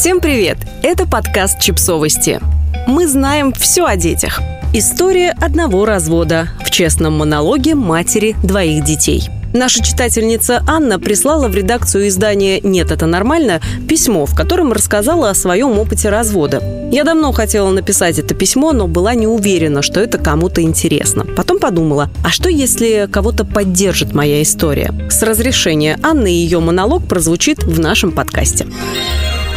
Всем привет! Это подкаст «Чипсовости». Мы знаем все о детях. История одного развода в честном монологе матери двоих детей – Наша читательница Анна прислала в редакцию издания «Нет, это нормально» письмо, в котором рассказала о своем опыте развода. Я давно хотела написать это письмо, но была не уверена, что это кому-то интересно. Потом подумала, а что если кого-то поддержит моя история? С разрешения Анны ее монолог прозвучит в нашем подкасте.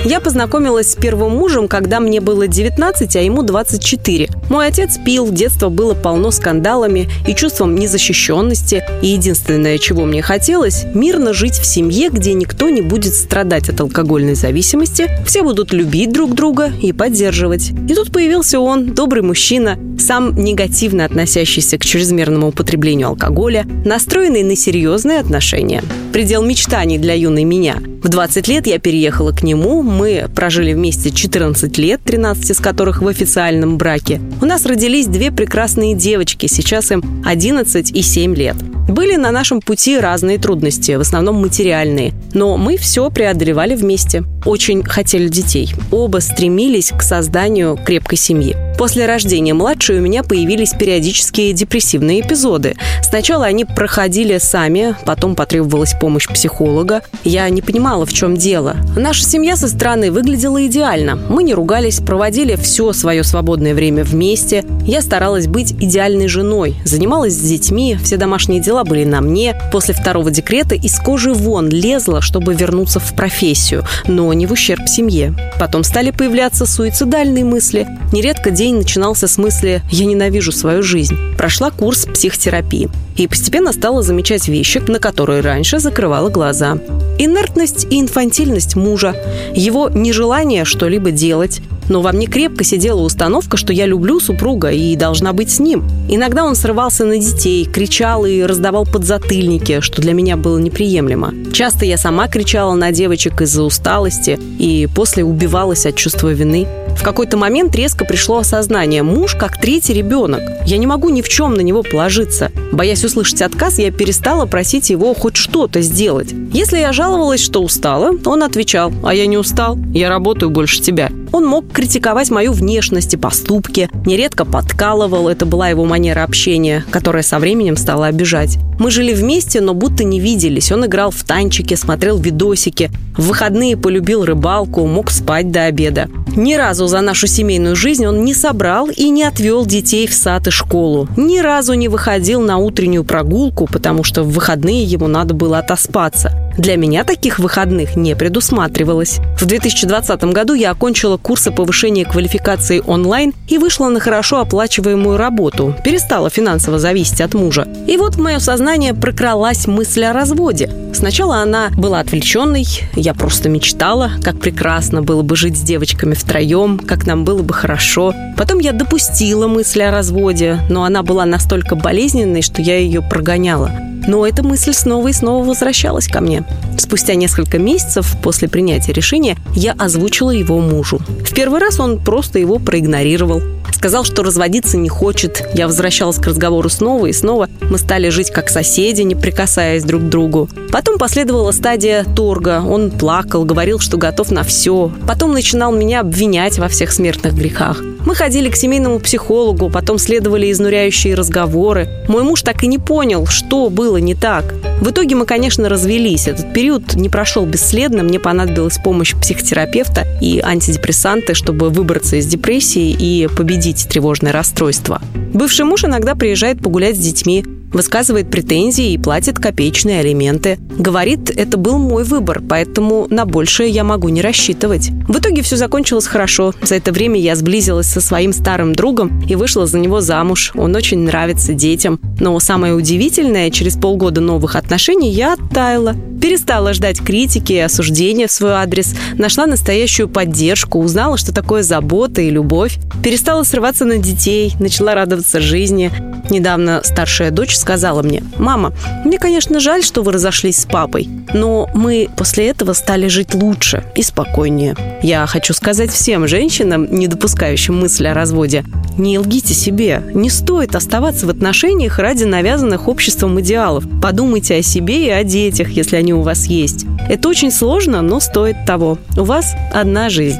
Я познакомилась с первым мужем, когда мне было 19, а ему 24. Мой отец пил, детство было полно скандалами и чувством незащищенности. И единственное, чего мне хотелось – мирно жить в семье, где никто не будет страдать от алкогольной зависимости, все будут любить друг друга и поддерживать. И тут появился он, добрый мужчина, сам негативно относящийся к чрезмерному употреблению алкоголя, настроенный на серьезные отношения. Предел мечтаний для юной меня – в 20 лет я переехала к нему, мы прожили вместе 14 лет, 13 из которых в официальном браке. У нас родились две прекрасные девочки, сейчас им 11 и 7 лет. Были на нашем пути разные трудности, в основном материальные, но мы все преодолевали вместе. Очень хотели детей. Оба стремились к созданию крепкой семьи. После рождения младшей у меня появились периодические депрессивные эпизоды. Сначала они проходили сами, потом потребовалась помощь психолога. Я не понимала, в чем дело. Наша семья со стороны выглядела идеально. Мы не ругались, проводили все свое свободное время вместе. Я старалась быть идеальной женой, занималась с детьми, все домашние дела были на мне. После второго декрета из кожи вон лезла, чтобы вернуться в профессию, но не в ущерб семье. Потом стали появляться суицидальные мысли. Нередко день начинался с мысли «я ненавижу свою жизнь». Прошла курс психотерапии и постепенно стала замечать вещи, на которые раньше закрывала глаза. Инертность и инфантильность мужа, его нежелание что-либо делать, но во мне крепко сидела установка, что я люблю супруга и должна быть с ним. Иногда он срывался на детей, кричал и раздавал подзатыльники, что для меня было неприемлемо. Часто я сама кричала на девочек из-за усталости и после убивалась от чувства вины. В какой-то момент резко пришло осознание. Муж как третий ребенок. Я не могу ни в чем на него положиться. Боясь услышать отказ, я перестала просить его хоть что-то сделать. Если я жаловалась, что устала, он отвечал, а я не устал, я работаю больше тебя. Он мог критиковать мою внешность и поступки, нередко подкалывал, это была его манера общения, которая со временем стала обижать. Мы жили вместе, но будто не виделись. Он играл в танчики, смотрел видосики. В выходные полюбил рыбалку, мог спать до обеда. Ни разу за нашу семейную жизнь он не собрал и не отвел детей в сад и школу. Ни разу не выходил на утреннюю прогулку, потому что в выходные ему надо было отоспаться. Для меня таких выходных не предусматривалось. В 2020 году я окончила курсы повышения квалификации онлайн и вышла на хорошо оплачиваемую работу. Перестала финансово зависеть от мужа. И вот в мое сознание прокралась мысль о разводе. Сначала она была отвлеченной, я просто мечтала, как прекрасно было бы жить с девочками втроем, как нам было бы хорошо. Потом я допустила мысль о разводе, но она была настолько болезненной, что я ее прогоняла. Но эта мысль снова и снова возвращалась ко мне. Спустя несколько месяцев после принятия решения я озвучила его мужу. В первый раз он просто его проигнорировал. Сказал, что разводиться не хочет. Я возвращалась к разговору снова и снова. Мы стали жить как соседи, не прикасаясь друг к другу. Потом последовала стадия торга. Он плакал, говорил, что готов на все. Потом начинал меня обвинять во всех смертных грехах. Мы ходили к семейному психологу, потом следовали изнуряющие разговоры. Мой муж так и не понял, что было не так. В итоге мы, конечно, развелись. Этот период не прошел бесследно. Мне понадобилась помощь психотерапевта и антидепрессанты, чтобы выбраться из депрессии и победить тревожное расстройство. Бывший муж иногда приезжает погулять с детьми, высказывает претензии и платит копеечные алименты. Говорит, это был мой выбор, поэтому на большее я могу не рассчитывать. В итоге все закончилось хорошо. За это время я сблизилась со своим старым другом и вышла за него замуж. Он очень нравится детям. Но самое удивительное, через полгода новых отношений я оттаяла. Перестала ждать критики и осуждения в свой адрес. Нашла настоящую поддержку, узнала, что такое забота и любовь. Перестала срываться на детей, начала радоваться жизни. Недавно старшая дочь сказала мне, «Мама, мне, конечно, жаль, что вы разошлись с папой, но мы после этого стали жить лучше и спокойнее». Я хочу сказать всем женщинам, не допускающим мысли о разводе, не лгите себе, не стоит оставаться в отношениях ради навязанных обществом идеалов. Подумайте о себе и о детях, если они у вас есть. Это очень сложно, но стоит того. У вас одна жизнь.